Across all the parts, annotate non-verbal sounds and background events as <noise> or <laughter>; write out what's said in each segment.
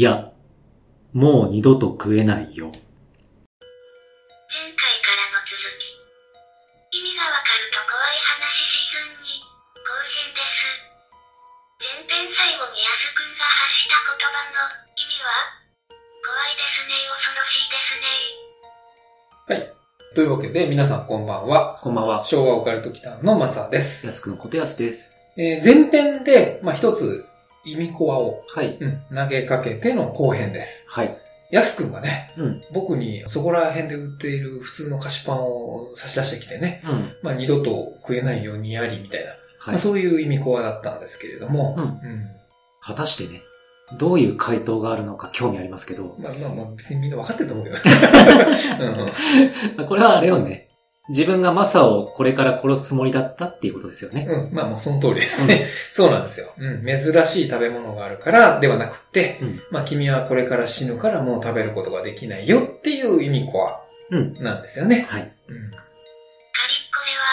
いや、もう二度と食えないよ。前回からの続き。意味がわかると怖い話シーズン2後編です。前編最後にヤスくんが発した言葉の意味は怖いですね恐ろしいですねはい。というわけで、皆さんこんばんは。こんばんは。昭和オカルト期間のマサです。やすくんことやすです。えー前編で、まあ、一つ、意味コアを、はい。うん、投げかけての後編です。はい。やすくんがね、うん。僕にそこら辺で売っている普通の菓子パンを差し出してきてね、うん。まあ、二度と食えないようにやりみたいな、はいまあ、。そういう意味コアだったんですけれども、うん果たしてね、どういう回答があるのか興味ありますけど、まあまあまあ、別にみんな分かってると思うけど。<laughs> うんこれはあれよね。自分がマサをこれから殺すつもりだったっていうことですよね。うん、まあまあ、その通りですね。<laughs> そうなんですよ。うん、珍しい食べ物があるからではなくって、うん。まあ君はこれから死ぬからもう食べることができないよっていう意味コアうん。なんですよね。はい。うん、カリッコレは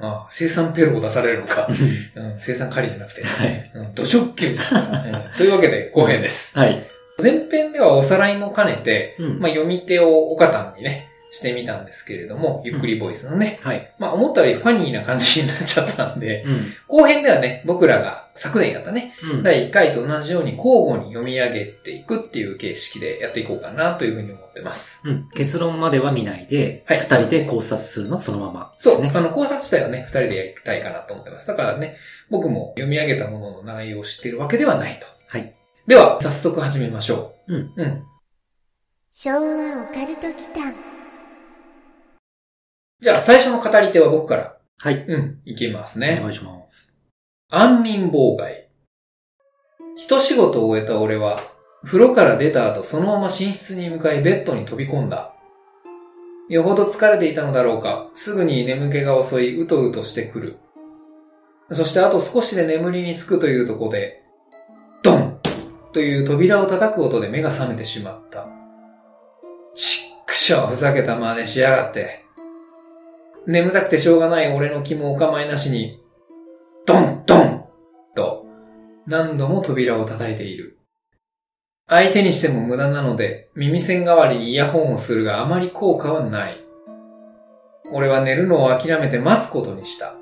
生産ペロああ生産ペロを出されるのか。うん、生産狩りじゃなくて。はい。うん、土直球じゃん、うんというわけで後編です。はい。前編ではおさらいも兼ねて、うん。まあ読み手をお方にね、してみたんですけれども、ゆっくりボイスのね。はい。まあ思ったよりファニーな感じになっちゃったんで、うん。後編ではね、僕らが昨年やったね、うん。第1回と同じように交互に読み上げていくっていう形式でやっていこうかなというふうに思ってます。うん。結論までは見ないで、はい二人で考察するのそのままそう、ですね。あの考察自体はね、二人でやりたいかなと思ってます。だからね、僕も読み上げたものの内容を知っているわけではないと。はい。では、早速始めましょう。うん。うん。昭和オカルト祈間じゃあ、最初の語り手は僕から。はい。うん、いきますおね。願いします。安眠妨害。一仕事を終えた俺は、風呂から出た後そのまま寝室に向かいベッドに飛び込んだ。よほど疲れていたのだろうか、すぐに眠気が襲い、うとうとしてくる。そしてあと少しで眠りにつくというとこで、ドンという扉を叩く音で目が覚めてしまった。ちっくしょう、ふざけた真似しやがって。眠たくてしょうがない俺の気もお構いなしに、ドンドンと何度も扉を叩いている。相手にしても無駄なので耳栓代わりにイヤホンをするがあまり効果はない。俺は寝るのを諦めて待つことにした。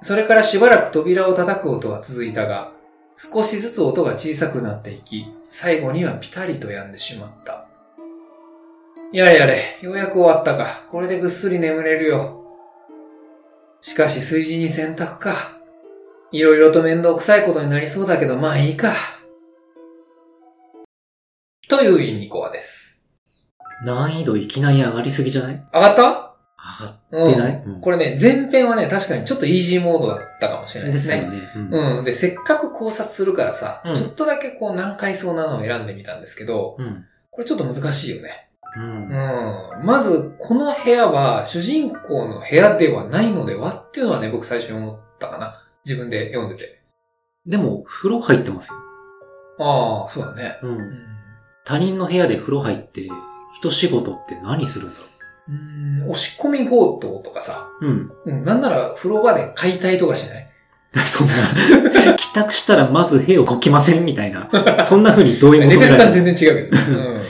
それからしばらく扉を叩く音は続いたが、少しずつ音が小さくなっていき、最後にはピタリと止んでしまった。やれやれ、ようやく終わったか。これでぐっすり眠れるよ。しかし炊事に洗濯か。いろいろと面倒くさいことになりそうだけど、まあいいか。という意味コアです。難易度いきなり上がりすぎじゃない？上がった？上がってない、うんこれね、前編はね、確かにちょっとイージーモードだったかもしれないですね。ですよね。うん。うん。で、せっかく考察するからさ、うんちょっとだけこう難解そうなのを選んでみたんですけど、うん。これちょっと難しいよね。うん。うん。まず、この部屋は主人公の部屋ではないのではっていうのはね、僕最初に思ったかな。自分で読んでて。でも、風呂入ってますよ。ああ、そうだね。う。うんん。他人の部屋で風呂入って、一仕事って何するんだろうん、押し込み強盗とかさ。う。うん。うん、なんなら風呂場で解体とかしない？<laughs> そんな、<laughs> 帰宅したらまず部屋をこきませんみたいな。そんな風に同意レベル感。全然違うけど。うん。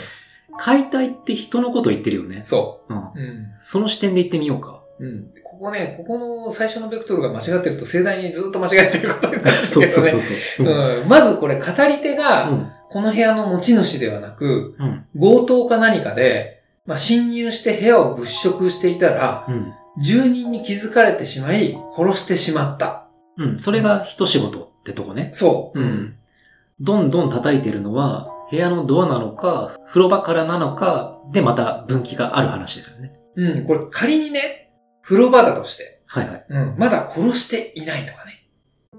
解体って人のこと言ってるよね。そう。うん。うん。その視点で言ってみようか。うん。ここね、ここの最初のベクトルが間違ってると盛大にずっと間違ってることになるんですそうそうけどね。そうそう。うん。うん。まずこれ語り手が、うん。この部屋の持ち主ではなく、うん。強盗か何かで、まあ、侵入して部屋を物色していたら、うん。住人に気づかれてしまい、殺してしまった。うん。それが一仕事ってとこね。そう。うん。どんどん叩いてるのは、部屋のドアなのか、風呂場からなのか、でまた分岐がある話だよね。うん。これ仮にね、風呂場だとして、はいはい。うん。まだ殺していないとかね。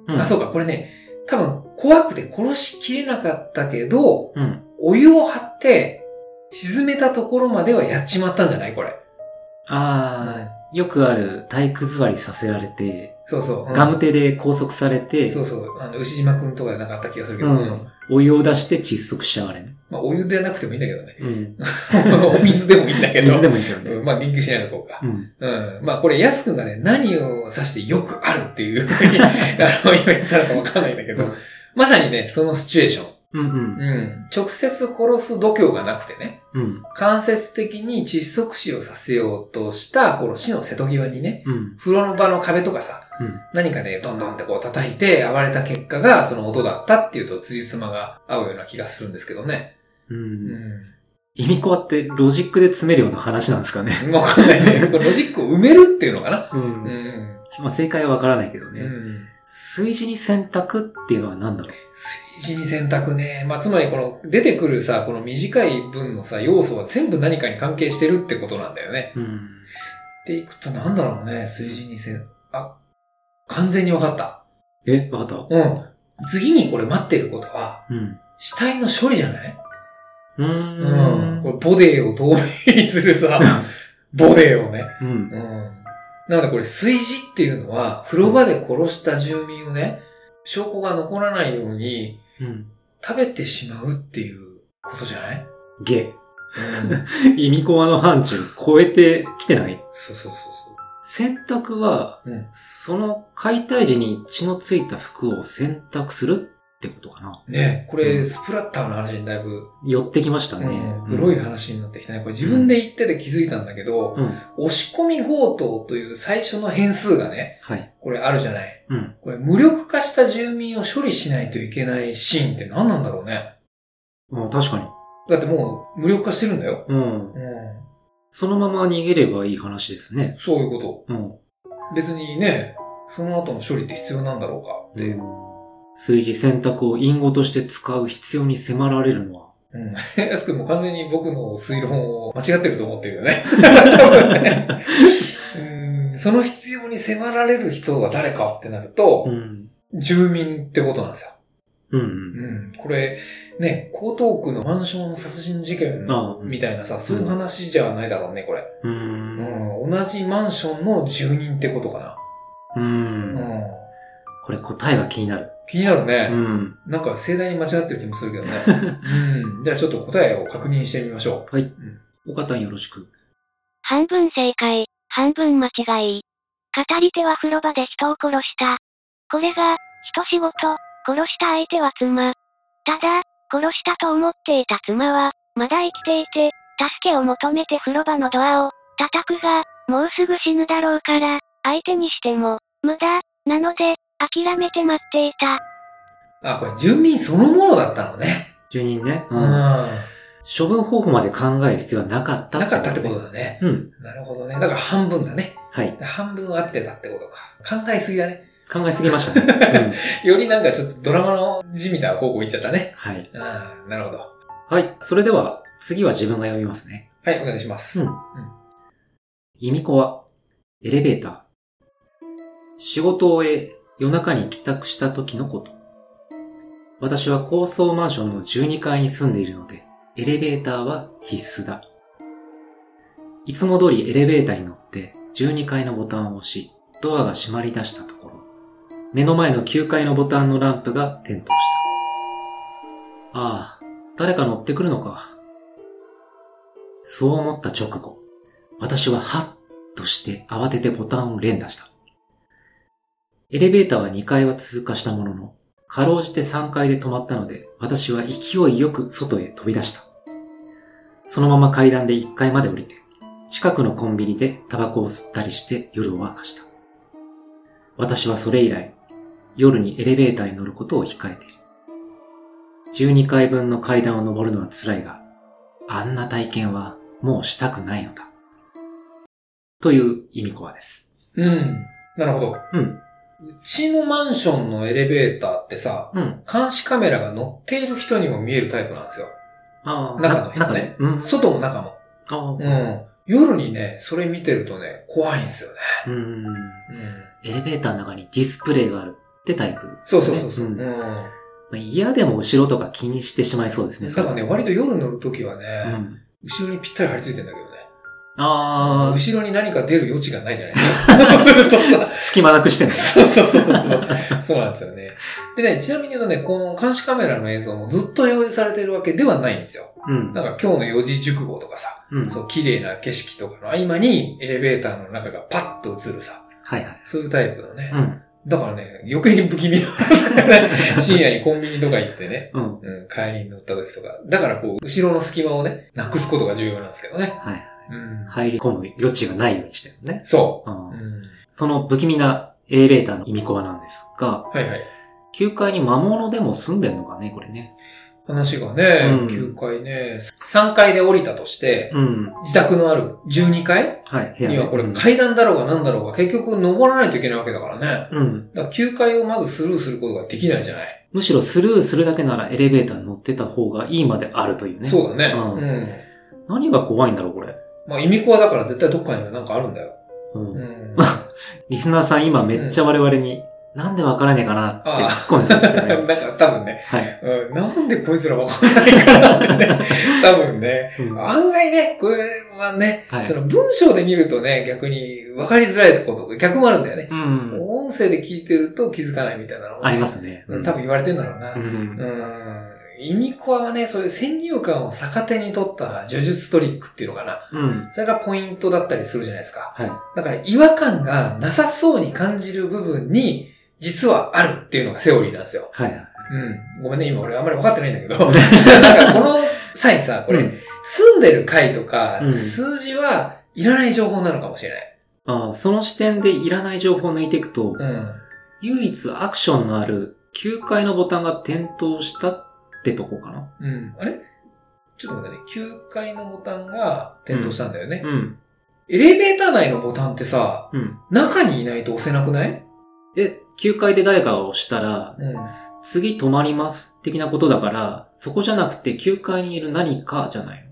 うんあ、そうか、これね、多分怖くて殺しきれなかったけど、うん。お湯を張って、沈めたところまではやっちまったんじゃないこれ。ああ、よくある体育座りさせられて、そうそう。うんガム手で拘束されて、そうそう。あの、牛島くんとかでなんかあった気がするけど、うん。お湯を出して窒息しちゃうあれね。まあ、お湯でなくてもいいんだけどね。うん。<laughs> お水でもいいんだけど。水でもいいけどね。うんまあ、言及しないのこうかう。ん。うん。まあ、これ、ヤスくんがね、何を指してよくあるっていうふうに、<laughs> あの、今言ったのかわかんないんだけど、うんまさにね、そのシチュエーション。うんうん。うん。直接殺す度胸がなくてね、うん。間接的に窒息死をさせようとした、この死の瀬戸際にね、うん。風呂の場の壁とかさ、うん。何かね、ドンドンってこう叩いて暴れた結果がその音だったっていうと、辻褄が合うような気がするんですけどね。う。うんイミコアってロジックで詰めるような話なんですかね。ん。わかんないね。<laughs> ロジックを埋めるっていうのかな。う。うんん。まあ正解はわからないけどね。うん。炊事に選択っていうのは何だろう炊事に選択ね。まあ、つまりこの出てくるさ、この短い文のさ、要素は全部何かに関係してるってことなんだよね。うん。っていくとなんだろうね、炊事に選、あ、完全にわかった。え、わかっうん。次にこれ待ってることは、たうん。死体の処理じゃない？うーうん。ん。これボデーを透明にするさ、<laughs> ボデーをね。うん。うん。なのでこれ炊事っていうのは、風呂場で殺した住民をね、証拠が残らないようにうん。食べてしまうっていうことじゃない？ゲ。うん。<laughs> イミコアの範疇超えてきてない？そうそうそう選択は、そう。うん。その解体時に血のついた服を選択するってことかな。ねこれ、うんスプラッターの話にだいぶ、寄ってきましたね。うん、黒い話になってきたね。これ自分で言ってて気づいたんだけど、うん。押し込み強盗という最初の変数がね、はい。これあるじゃない。うん。これ無力化した住民を処理しないといけないシーンって何なんだろうね。あ確かに。だってもう無力化してるんだよ。うん。うん。そのまま逃げればいい話ですね。そういうこうん。と。別にね、その後の処理って必要なんだろうかって。で、炊事選択を隠語として使う必要に迫られるのは、うん。<laughs> やすくんも完全に僕の推論を間違ってると思ってるよね。<laughs> 多分ね。<laughs> うん。その必要に迫られる人は誰かってなると、うん。住民ってことなんですよ。うんう。うんん。これ、ね、江東区のマンション殺人事件みたいなさ、そういう話じゃないだろうね、これ。う。うんん。同じマンションの住人ってことかう。な。うんん。これ答えが気になる。気になるね。うん。なんか盛大に間違ってる気もするけどね。<laughs> うん。じゃあちょっと答えを確認してみましょう。はい。お方よろしく。半分正解、半分間違い。語り手は風呂場で人を殺した。これが、一仕事、殺した相手は妻。ただ、殺したと思っていた妻は、まだ生きていて、助けを求めて風呂場のドアを叩くが、もうすぐ死ぬだろうから、相手にしても、無駄、なので、諦めて待っていた。あ、これ住民そのものだったのね。住人ね。う。うんん。処分方法まで考える必要はなかったなかったってことだ。だね。うん。なるほどね。だから半分だね。はい。半分合ってたってことか。考えすぎだね。考えすぎましたね。<laughs> うん。よりなんかちょっとドラマの字みたいな方向行っちゃったね。はい。ああ、なるほど。はい。それでは、次は自分が読みますね。はい、お願いします。うんイミコは、エレベーター。仕事を終え、夜中に帰宅した時のこと。私は高層マンションの12階に住んでいるので、エレベーターは必須だ。いつも通りエレベーターに乗って12階のボタンを押し、ドアが閉まり出したところ、目の前の9階のボタンのランプが点灯した。ああ、誰か乗ってくるのか。そう思った直後、私はハッとして慌ててボタンを連打した。エレベーターは2階は通過したものの、かろうじて3階で止まったので、私は勢いよく外へ飛び出した。そのまま階段で1階まで降りて、近くのコンビニでタバコを吸ったりして夜を明かした。私はそれ以来、夜にエレベーターに乗ることを控えている。12階分の階段を登るのは辛いが、あんな体験はもうしたくないのだ。という意味コアです。うん。なるほど。うん。うちのマンションのエレベーターってさ、うん。監視カメラが乗っている人にも見えるタイプなんですよ。中の人ね。外も中も。夜にね、それ見てるとね、怖いんですよね。うん。うん。エレベーターの中にディスプレイがあるってタイプ、そうそうそうそう。嫌でも後ろとか気にしてしまいそうですね。だからね、割と夜乗るときはね、うん。後ろにぴったり張り付いてんだけどね。あ後ろに何か出る余地がないじゃないですか。<laughs> 隙間なくしてんだ。そうそうそうそう。そうなんですよね。でね、ちなみに言うとね、この監視カメラの映像もずっと表示されてるわけではないんですよ。うん。なんか今日の四字熟語とかさ、うん。そう、綺麗な景色とかの合間にエレベーターの中がパッと映るさ、はいはい。そういうタイプのね。うん。だからね、余計に不気味な。<laughs> 深夜にコンビニとか行ってね、うん。うん、帰りに乗った時とか。だからこう、後ろの隙間をね、なくすことが重要なんですけどね。はい。うん。入り込む余地がないようにしてるね。そうう。んう。ん。その不気味なエレベーターの意味コアなんですが、はいはい。9階に魔物でも住んでんのかね、これね。話がね、うん9階ね、3階で降りたとして、うん。自宅のある12階はい、にはこれうん階段だろうが何だろうが結局登らないといけないわけだからね。うん。だから9階をまずスルーすることができないじゃない。むしろスルーするだけならエレベーターに乗ってた方がいいまであるというね。そうだね。うんうん。何が怖いんだろう、これ。まあ、意味コアだから絶対どっかにはなんかあるんだよ。うん。うん。<laughs> リスナーさん今めっちゃ我々に、なんでわからねえかなってああ突っ込んでたんですけどね。なんか多分ね、はい。うん、なんでこいつらわかんないかなってね、<laughs> 多分ね、うん案外ね、これはね、はいその文章で見るとね、逆に分かりづらいことが逆もあるんだよね。うん。音声で聞いてると気づかないみたいなのありますね。うん多分言われてんだろうな。う。うんん。意味コアはね、そういう先入観を逆手に取った呪術トリックっていうのかな。うん。それがポイントだったりするじゃないですか。はい。だから違和感がなさそうに感じる部分に、実はあるっていうのがセオリーなんですよ。はい。うん。ごめんね、今俺あんまり分かってないんだけど。<laughs> だからこの際さ、これ、うん住んでる階とか、うん数字はいらない情報なのかもしれない。ああその視点でいらない情報を抜いていくと、うん。唯一アクションのある9階のボタンが点灯したってとこかな。うん。あれ？ちょっと待ってね。9階のボタンが点灯したんだよね。うん。エレベーター内のボタンってさ、うん。中にいないと押せなくない？え、9階で誰かが押したら、うん。次止まります的なことだから、そこじゃなくて9階にいる何かじゃない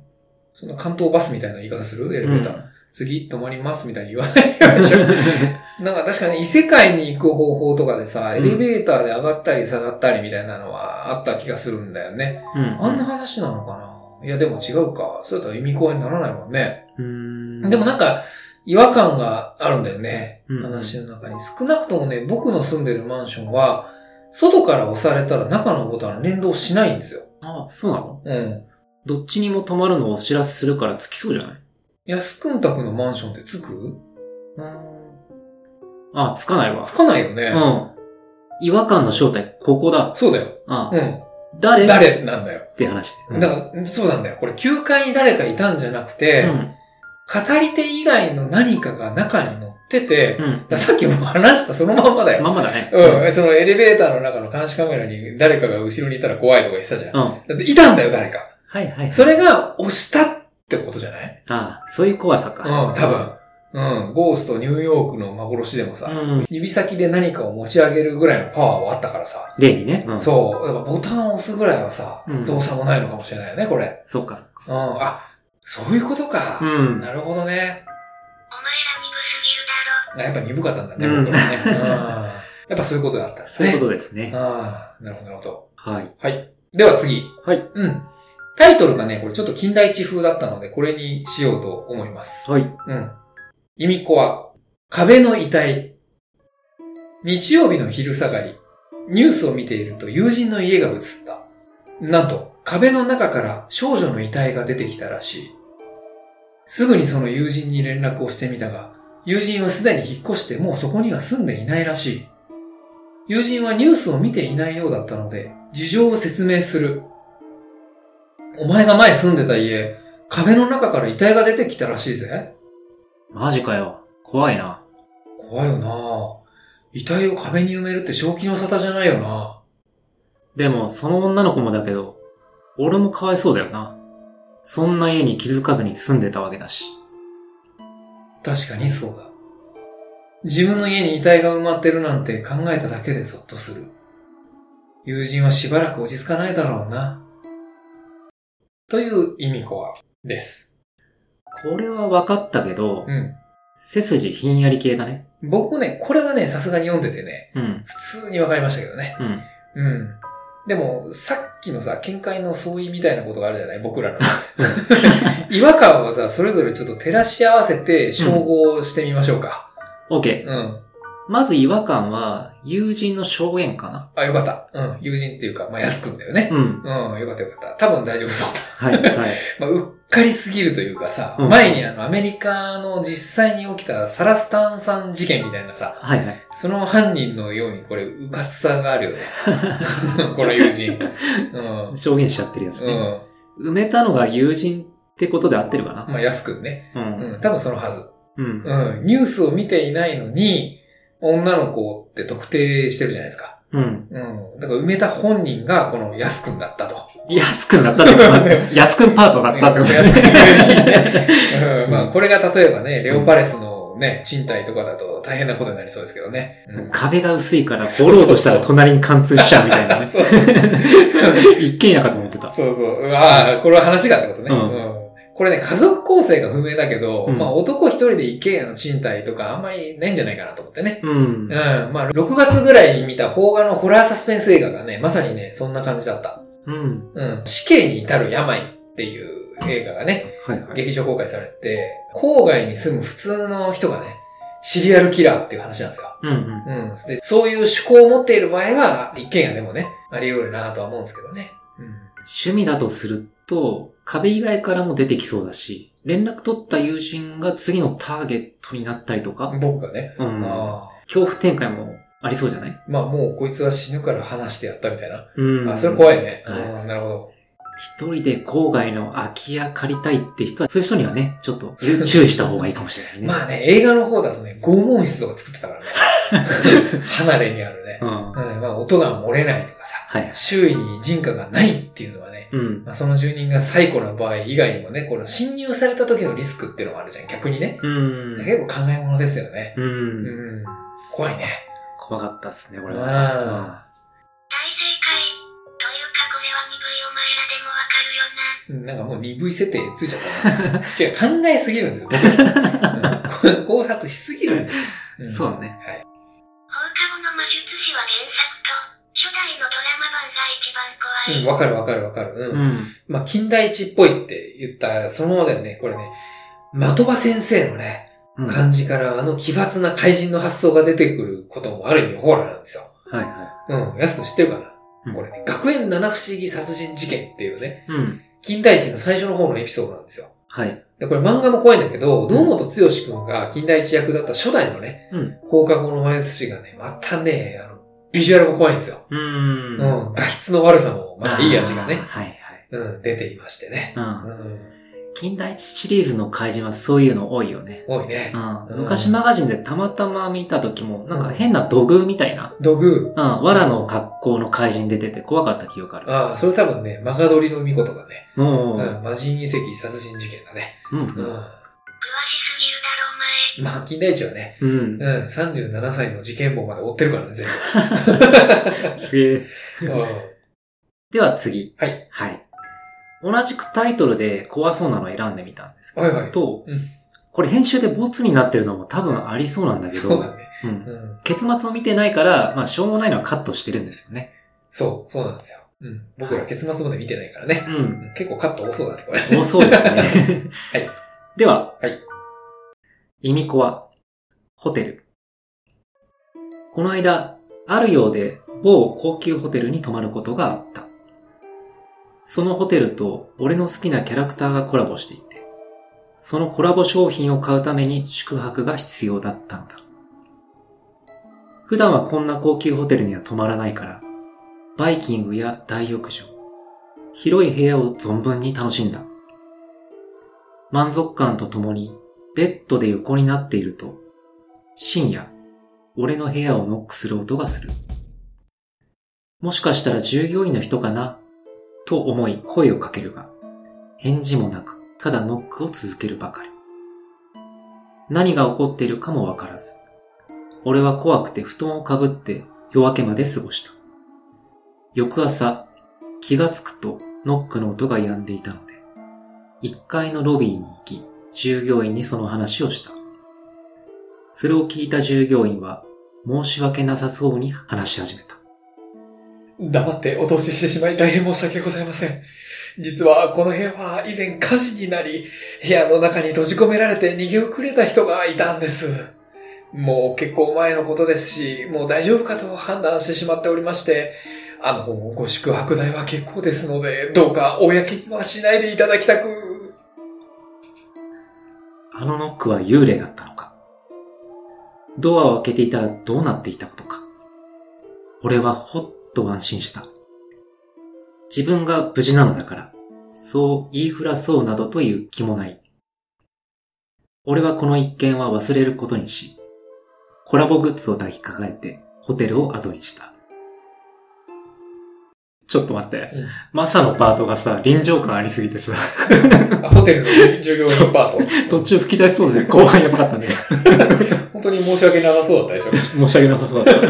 そんな関東バスみたいな言い方する？エレベーター。うん次止まりますみたいに言わないでしょ。<laughs> なんか確かに異世界に行く方法とかでさ、エレベーターで上がったり下がったりみたいなのはあった気がするんだよね。の。うん。あんな話なのかな？いやでも違うか。そうやったら意味公にならないもんね。うーん。でもなんか、違和感があるんだよね。うん話の中に。少なくともね、僕の住んでるマンションは、外から押されたら中のボタン連動しないんですよ。あ、そうなの？うん。どっちにも止まるのをお知らせするからつきそうじゃない？安くんたくのマンションってつく？うーん。あ、つかないわつ。かないよね。うん。違和感の正体、ここだ。そうだよ。あ、うん。誰？っ誰なんだよ。て話。うんだから、そうなんだよ。これ、9階に誰かいたんじゃなくて、うん。語り手以外の何かが中に乗ってて、だかうん。らさっきも話したそのまんまだよ。まんまだね。うん、そのエレベーターの中の監視カメラに誰かが後ろにいたら怖いとか言ってたじゃん。うん。だっていたんだよ、誰か。はいはい。それが押したってことじゃない？あそういう怖さうん、か。多分。うん、ゴーストニューヨークの幻でもさ、うん。指先で何かを持ち上げるぐらいのパワーはあったからさ。例にね。うん。そう。だからボタンを押すぐらいはさ、うん造作もないのかもしれないよね、これ。そっかそっか。うん、あ、そういうことか。うん。なるほどね。お前ら鈍すぎるだろ。やっぱ鈍かったんだね、うん僕らね。うんやっぱそういうことだったんですね。そういうことですね。ああ、なるほど、なるほど。はい。はい。では次。はい。うん。タイトルがね、これちょっと近代地風だったので、これにしようと思います。はい。うん。意味子は、壁の遺体。日曜日の昼下がり、ニュースを見ていると友人の家が映った。なんと、壁の中から少女の遺体が出てきたらしい。すぐにその友人に連絡をしてみたが、友人はすでに引っ越してもうそこには住んでいないらしい。友人はニュースを見ていないようだったので、事情を説明する。お前が前住んでた家、壁の中から遺体が出てきたらしいぜ。マジかよ。怖いな。怖いよな遺体を壁に埋めるって正気の沙汰じゃないよなでも、その女の子もだけど、俺もかわいそうだよな。そんな家に気づかずに住んでたわけだし。確かにそうだ。自分の家に遺体が埋まってるなんて考えただけでゾッとする。友人はしばらく落ち着かないだろうな。という意味コアです。これは分かったけど、うん。背筋ひんやり系だね。僕もね、これはね、さすがに読んでてね、うん。普通にわかりましたけどね。うん。うん。でも、さっきのさ、見解の相違みたいなことがあるじゃない？僕らの。<laughs> 違和感をさ、それぞれちょっと照らし合わせて照合してみましょうか。OK。うん。まず違和感は、友人の証言かな。あ、よかった。うん。友人っていうか、まあ、安くんだよね。うん。うん、よかったよかった。多分大丈夫そうだ。はい、はい。<laughs> まあ、うっかりすぎるというかさ、うん前にあの、アメリカの実際に起きたサラスタンさん事件みたいなさ、はい、はい。その犯人のようにこれ、うかつさがあるよね。<laughs> この友人。うん。証言しちゃってるやつね。うん。埋めたのが友人ってことで合ってるかな。まあ、安くんね。う。うんん。多分そのはず。うん。うん。ニュースを見ていないのに、女の子って特定してるじゃないですか。うん。うん。だから埋めた本人がこの安くんだったと。安くんだったってことね。<laughs> 安くんパートだったってこと安くん友人ね。ん。まあ、これが例えばね、レオパレスのね、賃貸とかだと大変なことになりそうですけどね。うん壁が薄いから、掘ろうとしたら隣に貫通しちゃうみたいなね。<laughs> そう <laughs> 一軒家かと思ってた。そうそう。ああ、これは話がってことね。うんうんこれね、家族構成が不明だけど、うんまあ男一人で一軒家の賃貸とかあんまりないんじゃないかなと思ってね。うんうん。。まあ、6月ぐらいに見た邦画のホラーサスペンス映画がね、まさにね、そんな感じだった。うん。うん。死刑に至る病っていう映画がね、はいはい。劇場公開されて、郊外に住む普通の人がね、シリアルキラーっていう話なんですよ。うんうん。うん。で、そういう趣向を持っている場合は、一軒家でもね、あり得るなとは思うんですけどね。趣味だとすると、壁以外からも出てきそうだし、連絡取った友人が次のターゲットになったりとうかん。、僕がね。うん。恐怖展開もありそうじゃない？まあもうこいつは死ぬから話してやったみたいな。うんあ、それ怖いね。はいうんなるほど。一人で郊外の空き家借りたいって人は、そういう人にはね、ちょっと注意した方がいいかもしれないね。まあね、映画の方だとね、拷問室とか作ってたからね。<laughs> 離れにあるねう。ん。うん、はまあ音が漏れないとかさ、い。周囲に人家がないっていうのはね、うん。まあ、その住人が最古な場合以外にもね、この侵入された時のリスクっていうのもあるじゃん、逆にね。うん。結構考え物ですよね。う。うんん。怖いね。怖かったっすね、これあは。大正解。というかこれは鈍いお前らでもわかるよな。う <laughs> んなんかもう鈍い設定ついちゃったね。違う、考えすぎるんですよ。<laughs> うん考察しすぎるんです。んそうね。はい。うん、わかるわかるわかる。ううん。ん。まあ、近代一っぽいって言った、そのままだよね。これね、的場先生のね、感じからあの奇抜な怪人の発想が出てくることもある意味ホラーなんですよ。はうん、安く知ってるかうんなこれね、学園七不思議殺人事件っていうね、い。うん。近代一の最初の方のエピソードなんですよ。はい。で、これ漫画も怖いんだけど、堂本剛くんが近代一役だった初代のね、うん。放課後の魔術師がね、またね、あの、ビジュアルも怖いんですよ。う。うんん、画質の悪さも、まあいい味がね、はいはい。うん、出ていましてね。う。うんん、近代一シリーズの怪人はそういうの多いよね。多いね。うん。うん昔マガジンでたまたま見た時も、なんか変な土偶みたいな、土偶。うん、藁の格好の怪人出てて怖かった記憶ある。ああ、それ多分ね、マガドリの巫女とかね。うん、魔人遺跡殺人事件だね。うん。うん。まあ、近代一はね、うん。うん、37歳の事件簿まで追ってるからね、全 <laughs> すげえ。では次。はい。はい。同じくタイトルで怖そうなのを選んでみたんですけど、はいはいと、うんこれ編集でボツになってるのも多分ありそうなんだけど、そうだね。うんうん。結末を見てないから、まあ、しょうもないのはカットしてるんですよね。そう、そうなんですよ。うん。僕ら結末まで見てないからね。う。うんん結構カット多そうだね、これ。多そうですね。<laughs> はい。では、はい。イミコは、ホテル。この間、あるようで某高級ホテルに泊まることがあった。そのホテルと俺の好きなキャラクターがコラボしていて、そのコラボ商品を買うために宿泊が必要だったのだ。普段はこんな高級ホテルには泊まらないから、バイキングや大浴場、広い部屋を存分に楽しんだ。満足感とともにベッドで横になっていると、深夜、俺の部屋をノックする音がする。もしかしたら従業員の人かなと思い声をかけるが、返事もなく、ただノックを続けるばかり。何が起こっているかもわからず、俺は怖くて布団をかぶって夜明けまで過ごした。翌朝、気がつくとノックの音が止んでいたので、1階のロビーに行き、従業員にその話をした。それを聞いた従業員は申し訳なさそうに話し始めた。黙ってお通ししてしまい大変申し訳ございません。実はこの部屋は以前火事になり、部屋の中に閉じ込められて逃げ遅れた人がいたんです。もう結構前のことですし、もう大丈夫かと判断してしまっておりまして、あの、ご宿泊代は結構ですので、どうか公にはしないでいただきたく。あのノックは幽霊だったのか？ドアを開けていたらどうなっていたことか？俺はほっと安心した。自分が無事なのだから、そう言いふらそうなどという気もない。俺はこの一件は忘れることにし、コラボグッズを抱きかかえてホテルを後にした。ちょっと待って。マサのパートがさ、臨場感ありすぎてさ、あホテルの従業員パート。途中吹き出しそうで後半やばかったんで、<laughs> 本当に申し訳なさそうだったでしょ。<laughs> 申し訳なさそうだった。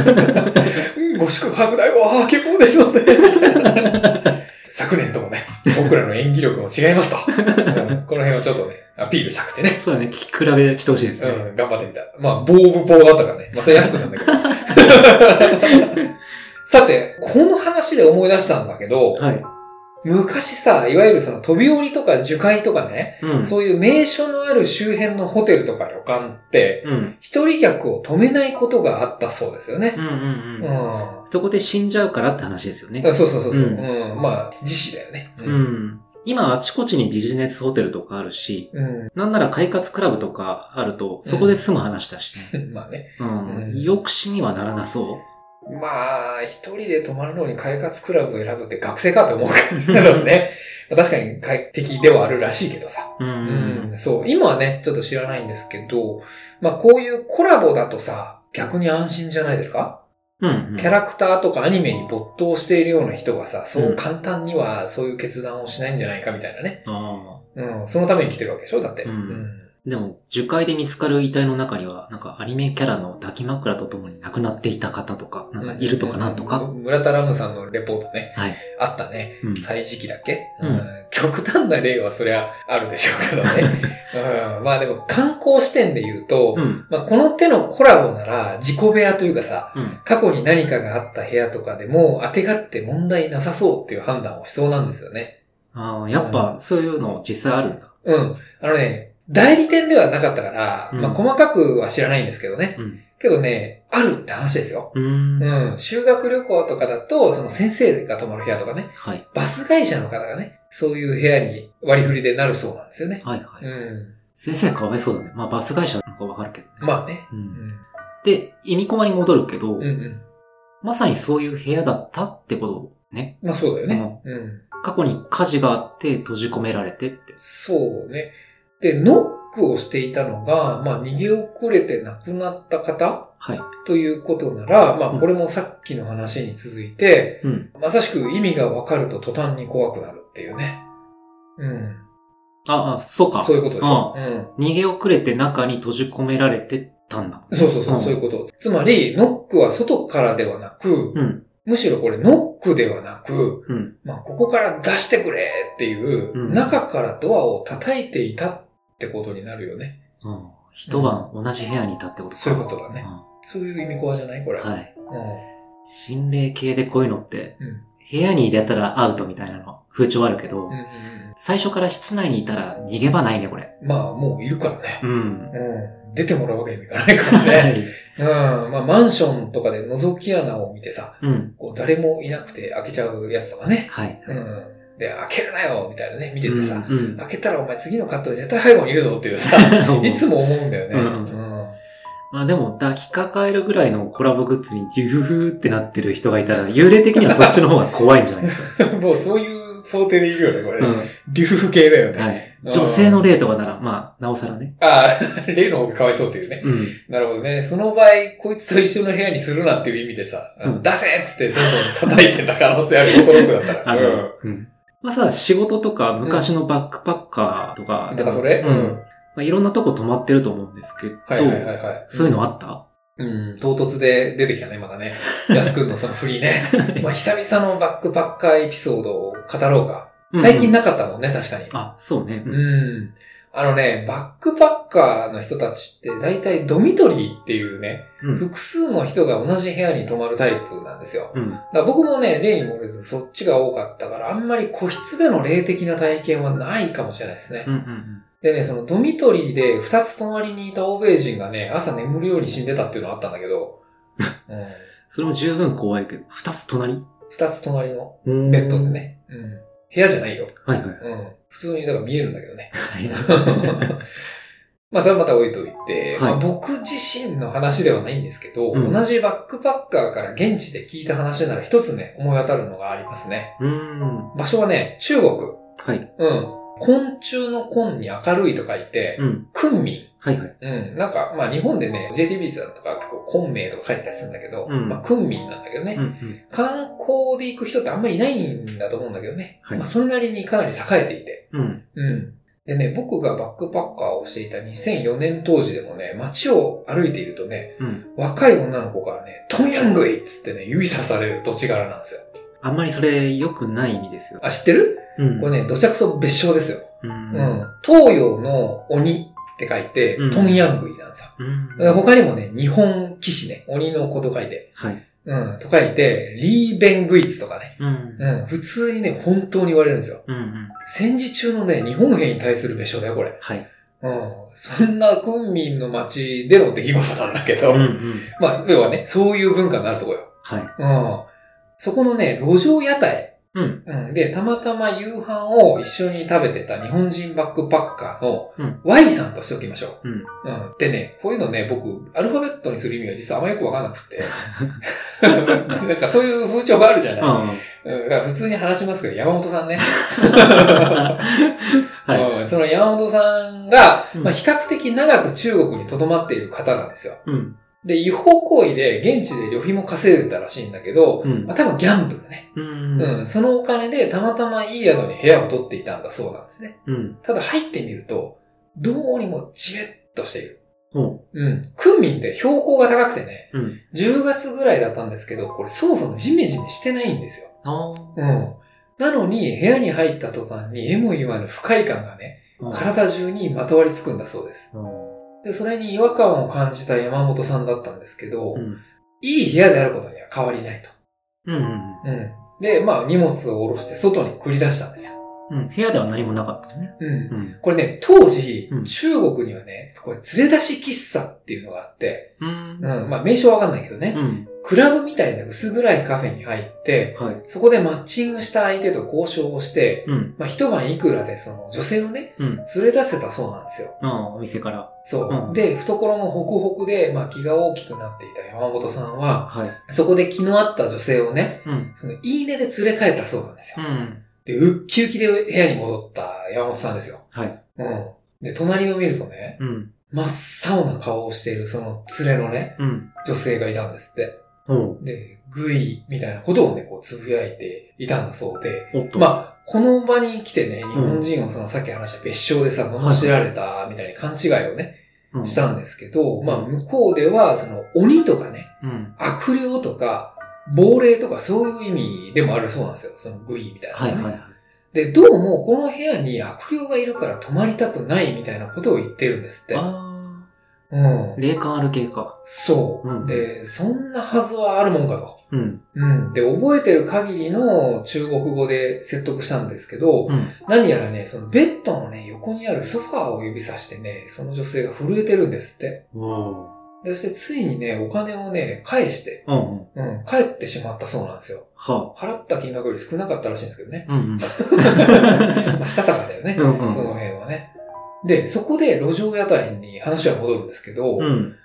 ご宿泊代は結構ですので、昨年ともね、僕らの演技力も違いますと。うんこの辺をちょっとね、アピールしたくてね。そうだね、聞き比べしてほしいですね。うん、頑張ってみた。まあ、ボーブボーだったからね。まあ、それ安くなんだけど。<laughs> さて、この話で思い出したんだけど、はい。昔さ、いわゆるその飛び降りとか樹海とかね、うん。そういう名所のある周辺のホテルとか旅館って、うん。一人客を止めないことがあったそうですよねう。んうんううん。ん。そこで死んじゃうからって話ですよね。あそうそうそうそう。ううんん、まあ、自死だよね。う。ん。今、あちこちにビジネスホテルとかあるし、うん。なんなら快活クラブとかあると、そこで住む話だしね。<laughs> まあね。うん。うん抑止にはならなそまあ、一人で泊まるのに快活クラブを選ぶって学生かと思うけどね。まあ確かに快適ではあるらしいけどさ。う。うん。うん。そう。今はね、ちょっと知らないんですけど、まあこういうコラボだとさ、逆に安心じゃないですか？うん。うん。キャラクターとかアニメに没頭しているような人がさ、そう簡単にはそういう決断をしないんじゃないかみたいなね。あうん。そのために来てるわけでしょ？だって。うんあ。でも、樹海で見つかる遺体の中には、なんかアニメキャラの抱き枕とともに亡くなっていた方とか、なんかいるとかなんとか。うん村田ラムさんのレポートね。はい。あったね。うん。歳時期だっけ、うん極端な例はそりゃあるでしょうけどね。<laughs> うん、まあでも観光視点で言うと、うん。まあこの手のコラボなら自己部屋というかさ、うん。過去に何かがあった部屋とかでも当てがって問題なさそうっていう判断をしそうなんですよね。ああ、やっぱ、そういうの実際あるんだ。うん。あのね、代理店ではなかったから、うんまあ細かくは知らないんですけどね。うん。けどね、あるって話ですよ。うーん。うん。修学旅行とかだと、その先生が泊まる部屋とかね、はい。バス会社の方がね、そういう部屋に割り振りでなるそうなんですよね。はいはい。うん。先生かわいそうだね。まあバス会社なんかわかるけどね。まあね。う。うんん。で、意味コマに戻るけど、うんうん。まさにそういう部屋だったってことね。まあそうだよね。うん。過去に火事があって閉じ込められてって。そうね。で、ノックをしていたのが、まあ逃げ遅れて亡くなった方はい。ということなら、まあうんこれもさっきの話に続いて、うん。まさしく意味がわかると途端に怖くなるっていうね。うん。あ、あ、そうか。そういうことでしょ。うん。逃げ遅れて中に閉じ込められてたんだ。そうそうそう、うんそういうこと。つまり、ノックは外からではなく、うん。むしろこれノックではなく、うん。まあ、ここから出してくれっていう、うん中からドアを叩いていたってことになるよね。うん。一晩同じ部屋にいたってことか。そういうことだねうんそういう意味コアじゃない？これ。はい。う心霊系でこういうのって、ん。うん。部屋に入れたらアウトみたいなの、風潮あるけど、うんうん最初から室内にいたら逃げ場ないね、これ。うん。まあ、もういるからね。うん。うん。出てもらうわけにもいかないからね。うん。まあ、マンションとかで覗き穴を見てさ、うん。こう、誰もいなくて開けちゃうやつとかね。はい。うん。で、開けるなよみたいなね、見ててさ、うん。うん開けたらお前次のカットで絶対背後にいるぞっていうさ、いつも思うんだよね。うんまあでも、抱きかかえるぐらいのコラボグッズにデュフフってなってる人がいたら、幽霊的にはそっちの方が怖いんじゃないですか？う <laughs> んもうそういう想定でいるよね、これ。うん。デュフ系だよね。はい。女性の霊とかなら、まあ、なおさらね。ああ、<laughs> 例の方がかわいそうっていうね。うん。なるほどね。その場合、こいつと一緒の部屋にするなっていう意味でさ、うん出せっつってどんどん叩いてた可能性ある、フォトロックだったあら。の、うん。まあさ、仕事とか昔のバックパッカーとかだからそれ？うん。まあ、いろんなとこ泊まってると思うんですけど、はいはいはいはい。そういうのあった？うん、唐突で出てきたね、まだね。安くんのその振りね。<laughs> まあ、久々のバックパッカーエピソードを語ろうか。最近なかったもんね、確かに。あ、そうね。うん。あのね、バックパッカーの人たちって大体ドミトリーっていうね、うん。複数の人が同じ部屋に泊まるタイプなんですよ。うん。だから僕もね、例に漏れずそっちが多かったから、あんまり個室での霊的な体験はないかもしれないですね。うん。うん。でね、そのドミトリーで二つ隣にいた欧米人がね、朝眠るように死んでたっていうのがあったんだけど、<laughs> うん、それも十分怖いけど、二つ隣？二つ隣のベベッドで。ね、うん。部屋じゃないよ。はいはい。うん。普通にだから見えるんだけどね。はい。<laughs> まあそれはまた置いといて、はいまあ、僕自身の話ではないんですけど、うん同じバックパッカーから現地で聞いた話なら一つね、思い当たるのがありますね。うーん。場所はね、中国。はい。うん。昆虫の昆に明るいと書いて、うん。昆明。はいはい。うん。なんか、まあ日本でね、JTB さんとか結構昆明とか書いてたりするんだけど、うんまあ昆明なんだけどね、うん。うん。観光で行く人ってあんまりいないんだと思うんだけどね。はいまあそれなりにかなり栄えていて。うん。うん。でね、僕がバックパッカーをしていた2004年当時でもね、街を歩いているとね、うん。若い女の子からね、トンヤングイっつってね、指さされる土地柄なんですよ。あんまりそれ良くない意味ですよ。あ、知ってる？うん。これね、どちゃくそ別称ですよ。う。うんん。東洋の鬼って書いて、うんトンヤングイなんですよ。うん。で他にもね、日本騎士ね、鬼の子と書いて、はい。うん、と書いて、リーベングイツとかね、うん。うん、普通にね、本当に言われるんですよ。うん。うん。戦時中のね、日本兵に対する別称だよ、これ。はい。うん。そんな軍民の街での出来事なんだけど、うん。うん。まあ、要はね、そういう文化になるとこよ。はい。うん。そこのね、路上屋台。うん。うん。で、たまたま夕飯を一緒に食べてた日本人バックパッカーのうん Y さんとしておきましょうん。う。うん。でね、こういうのね、僕、アルファベットにする意味が実はあんまよくわかんなくて。<laughs> なんかそういう風潮があるじゃない。うん。うん。だから普通に話しますけど、山本さんね。<laughs> はい。うん。その山本さんが、うんまあ、比較的長く中国に留まっている方なんですよ。うん。で、違法行為で現地で旅費も稼いでたらしいんだけど、うんまあ、多分ギャンブルね。うん。うん。そのお金でたまたまいい宿に部屋を取っていたんだそうなんですね。うん。ただ入ってみると、どうにもじめっとしている。ほうん。クンミンって標高が高くてね、う。うん。10月ぐらいだったんですけど、これそもそもジメジメしてないんですよ。あうん。なのに、部屋に入った途端に、えも言わぬ不快感がね、あ。体中にまとわりつくんだそうです。で、それに違和感を感じた山本さんだったんですけど、うん。いい部屋であることには変わりないと。うん。うん。うん。で、まあ荷物を下ろして外に繰り出したんですよ。うん。部屋では何もなかったね。うん。うん。これね、当時、うん中国にはね、これ連れ出し喫茶っていうのがあって、うん。うん、まあ名称わかんないけどね、うん。クラブみたいな薄暗いカフェに入って、はい。そこでマッチングした相手と交渉をして、うん。まあ一晩いくらでその女性をね、うん。連れ出せたそうなんですよ。お店から。そう。うんで、懐もホクホクで、まあ気が大きくなっていた山本さんは、はい。そこで気の合った女性をね、うん。そのいいねで連れ帰ったそうなんですよ。うん。で、ウッキウキで部屋に戻った山本さんですよ。はい。うん。で、隣を見るとね、うん。真っ青な顔をしているその連れのね、うん。女性がいたんですって。おう。で、グイみたいなことをね、こうつぶやいていたんだそうで、おっと。まあ、この場に来てね、日本人をそのさっき話した別称でさ、罵られたみたいな勘違いをね、うんしたんですけど、まあ、向こうでは、その鬼とかね、うん。悪霊とか、亡霊とかそういう意味でもあるそうなんですよ。そのグイみたいな、はいはいはい。で、どうもこの部屋に悪霊がいるから泊まりたくないみたいなことを言ってるんですって。あうんあ、。霊感ある系か。そう、うんで、そんなはずはあるもんかと。うん。うん。で、覚えてる限りの中国語で説得したんですけど、うん。何やらね、そのベッドのね、横にあるソファーを指さしてね、その女性が震えてるんですって。おう。で、そしてついにね、お金をね、返して、うんうん。うん、帰ってしまったそうなんですよ。は払った金額より少なかったらしいんですけどね。あ。うんうん。<laughs> まあ、したたかだよね。うんうんその辺はね。で、そこで路上屋台に話は戻るんですけど、うん。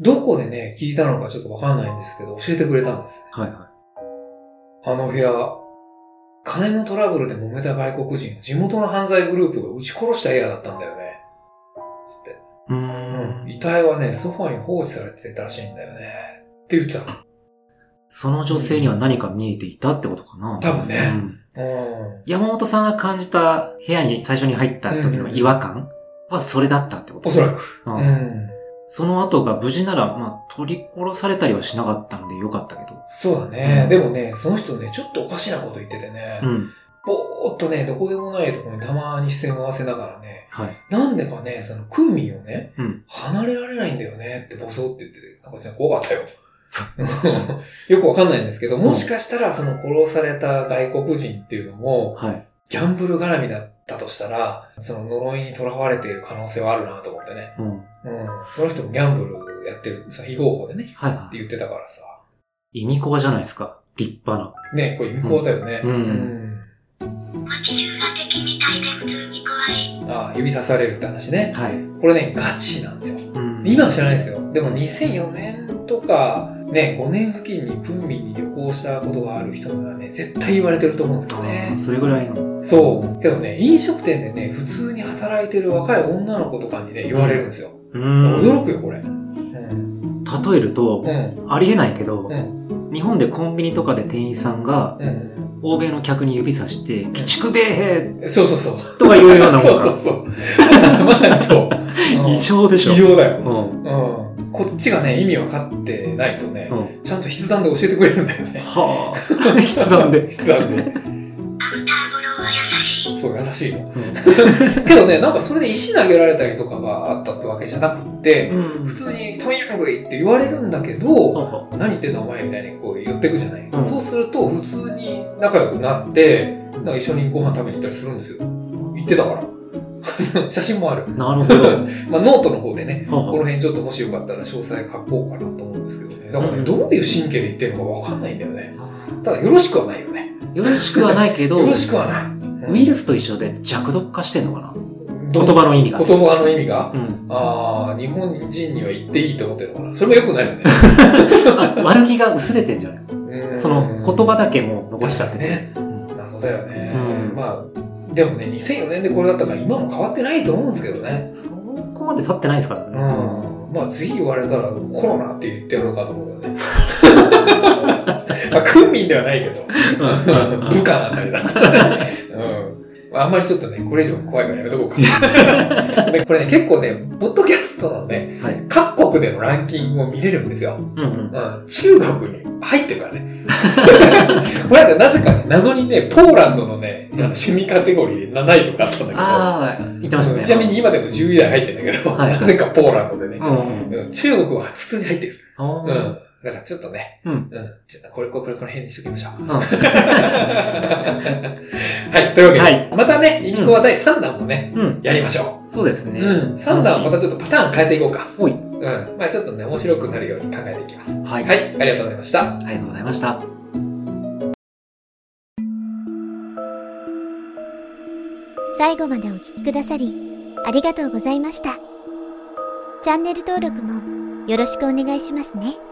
どこでね、聞いたのかちょっとわかんないんですけど、教えてくれたんです。はいはあの部屋、金のトラブルで揉めた外国人を地元の犯罪グループが撃ち殺した部屋だったんだよね。つって。い。うーん。遺体はね、ソファに放置されてたらしいんだよね。って言ってたの。その女性には何か見えていたってことかな。多分ねうんうん。山本さんが感じた部屋に最初に入った時の違和感はそれだったってこと？おそらく。ううんん。その後が無事なら、まあ、取り殺されたりはしなかったのでよかったけど。そうだね。うんでもね、その人ね、ちょっとおかしなこと言っててね、うん。ぼーっとね、どこでもないところにたまに視線を合わせながらね、はい。なんでかね、その、クンミンをね、うん。離れられないんだよねってボソって言ってて、なんかね、怖かったよ。<laughs> よくわかんないんですけど、もしかしたらその殺された外国人っていうのも、はい。ギャンブル絡みだったとしたら、その呪いに囚われている可能性はあるなと思ってね。うん。うん。その人もギャンブルやってる、さ、非合法でね、ってはいは言ってたからさ。い。イミコアじゃないですか。立派な。ね、これ、向こうだよね。うんうん街中が敵みたいで普通に怖い。ああ、指さされるって話ね。はい。これね、ガチなんですよ。うん今は知らないですよ。でも2004年とか、ね、5年付近にクンミンに旅行したことがある人ならね、絶対言われてると思うんですけどあねー。それぐらいの。そう。けどね、飲食店でね、普通に働いてる若い女の子とかにね、言われるんですよ。うーん。驚くよ、これ。うん。例えるとう、ん。ありえないけど、うん。日本でコンビニとかで店員さんが、うん。欧米の客に指さして、鬼畜米兵そうそうそう。とか言うようなもんそうかそうそう。まさにそう。<laughs> うん異常でしょ。異常だよ。うん。うん。こっちがね、意味分かってないとね、うん。ちゃんと筆談で教えてくれるんだよね。はあ。<laughs> 筆談で。筆談で。そう、優しいの。うんけどね、なんかそれで石投げられたりとかがあったってわけじゃなくって、うん普通にトイヤングイって言われるんだけど、は何言ってんのお前みたいにこう言ってくじゃない、うんそうすると普通に仲良くなって、なんか一緒にご飯食べに行ったりするんですよ。言ってたから。<laughs> 写真もある。あなるほど。<laughs> まあノートの方でね、はあこの辺ちょっともしよかったら詳細書こうかなと思うんですけどね。だからね、うんどういう神経で言ってるのかわかんないんだよね。ただよろしくはないよね。よろしくはないけど、よろしくはない。ウイルスと一緒で弱毒化してんのかな？ど言葉の意味が。言葉の意味が？うん。ああ、日本人には言っていいと思ってるのかな？それも良くないよね。<laughs> あ悪気が薄れてんじゃない？うんその言葉だけもう残しちゃってね。うん謎だよね。うんまあ、でもね、2004年でこれだったから今も変わってないと思うんですけどね。そこまで経ってないですからうん。ね。まあ次言われたらコロナって言ってやろうかと思うよね。<laughs> まあ、訓民ではないけど、部下あたりだったらね。うん。あんまりちょっとね、これ以上怖いからやめとこうか。で <laughs> これね、結構ね、ポッドキャストのね、はい。各国でのランキングを見れるんですよ。うんうん。うん、中国に入ってるからね。<laughs> これはね、なぜかね、謎にね、ポーランドのね、あの趣味カテゴリーで7位とかあったんだけど、あってましたね。ちなみに今でも10位台入ってるんだけど、はい <laughs> なぜかポーランドでね、うんうん。うん中国は普通に入ってる。あうん。ーだからちょっとね、うん。うん。ちょっとこれ、これ、これ、この辺にしときましょう。うん。<laughs> はい、というわけで、はいまたね、イミコは第3弾もね、うん。やりましょそうですね。う。うん。3弾はまたちょっとパターン変えていこうか。おい。うん。まあちょっとね、面白くなるように考えていきます。はい。はい、ありがとうございました。ありがとうございました。最後までお聞きくださり、ありがとうございました。チャンネル登録もよろしくお願いしますね。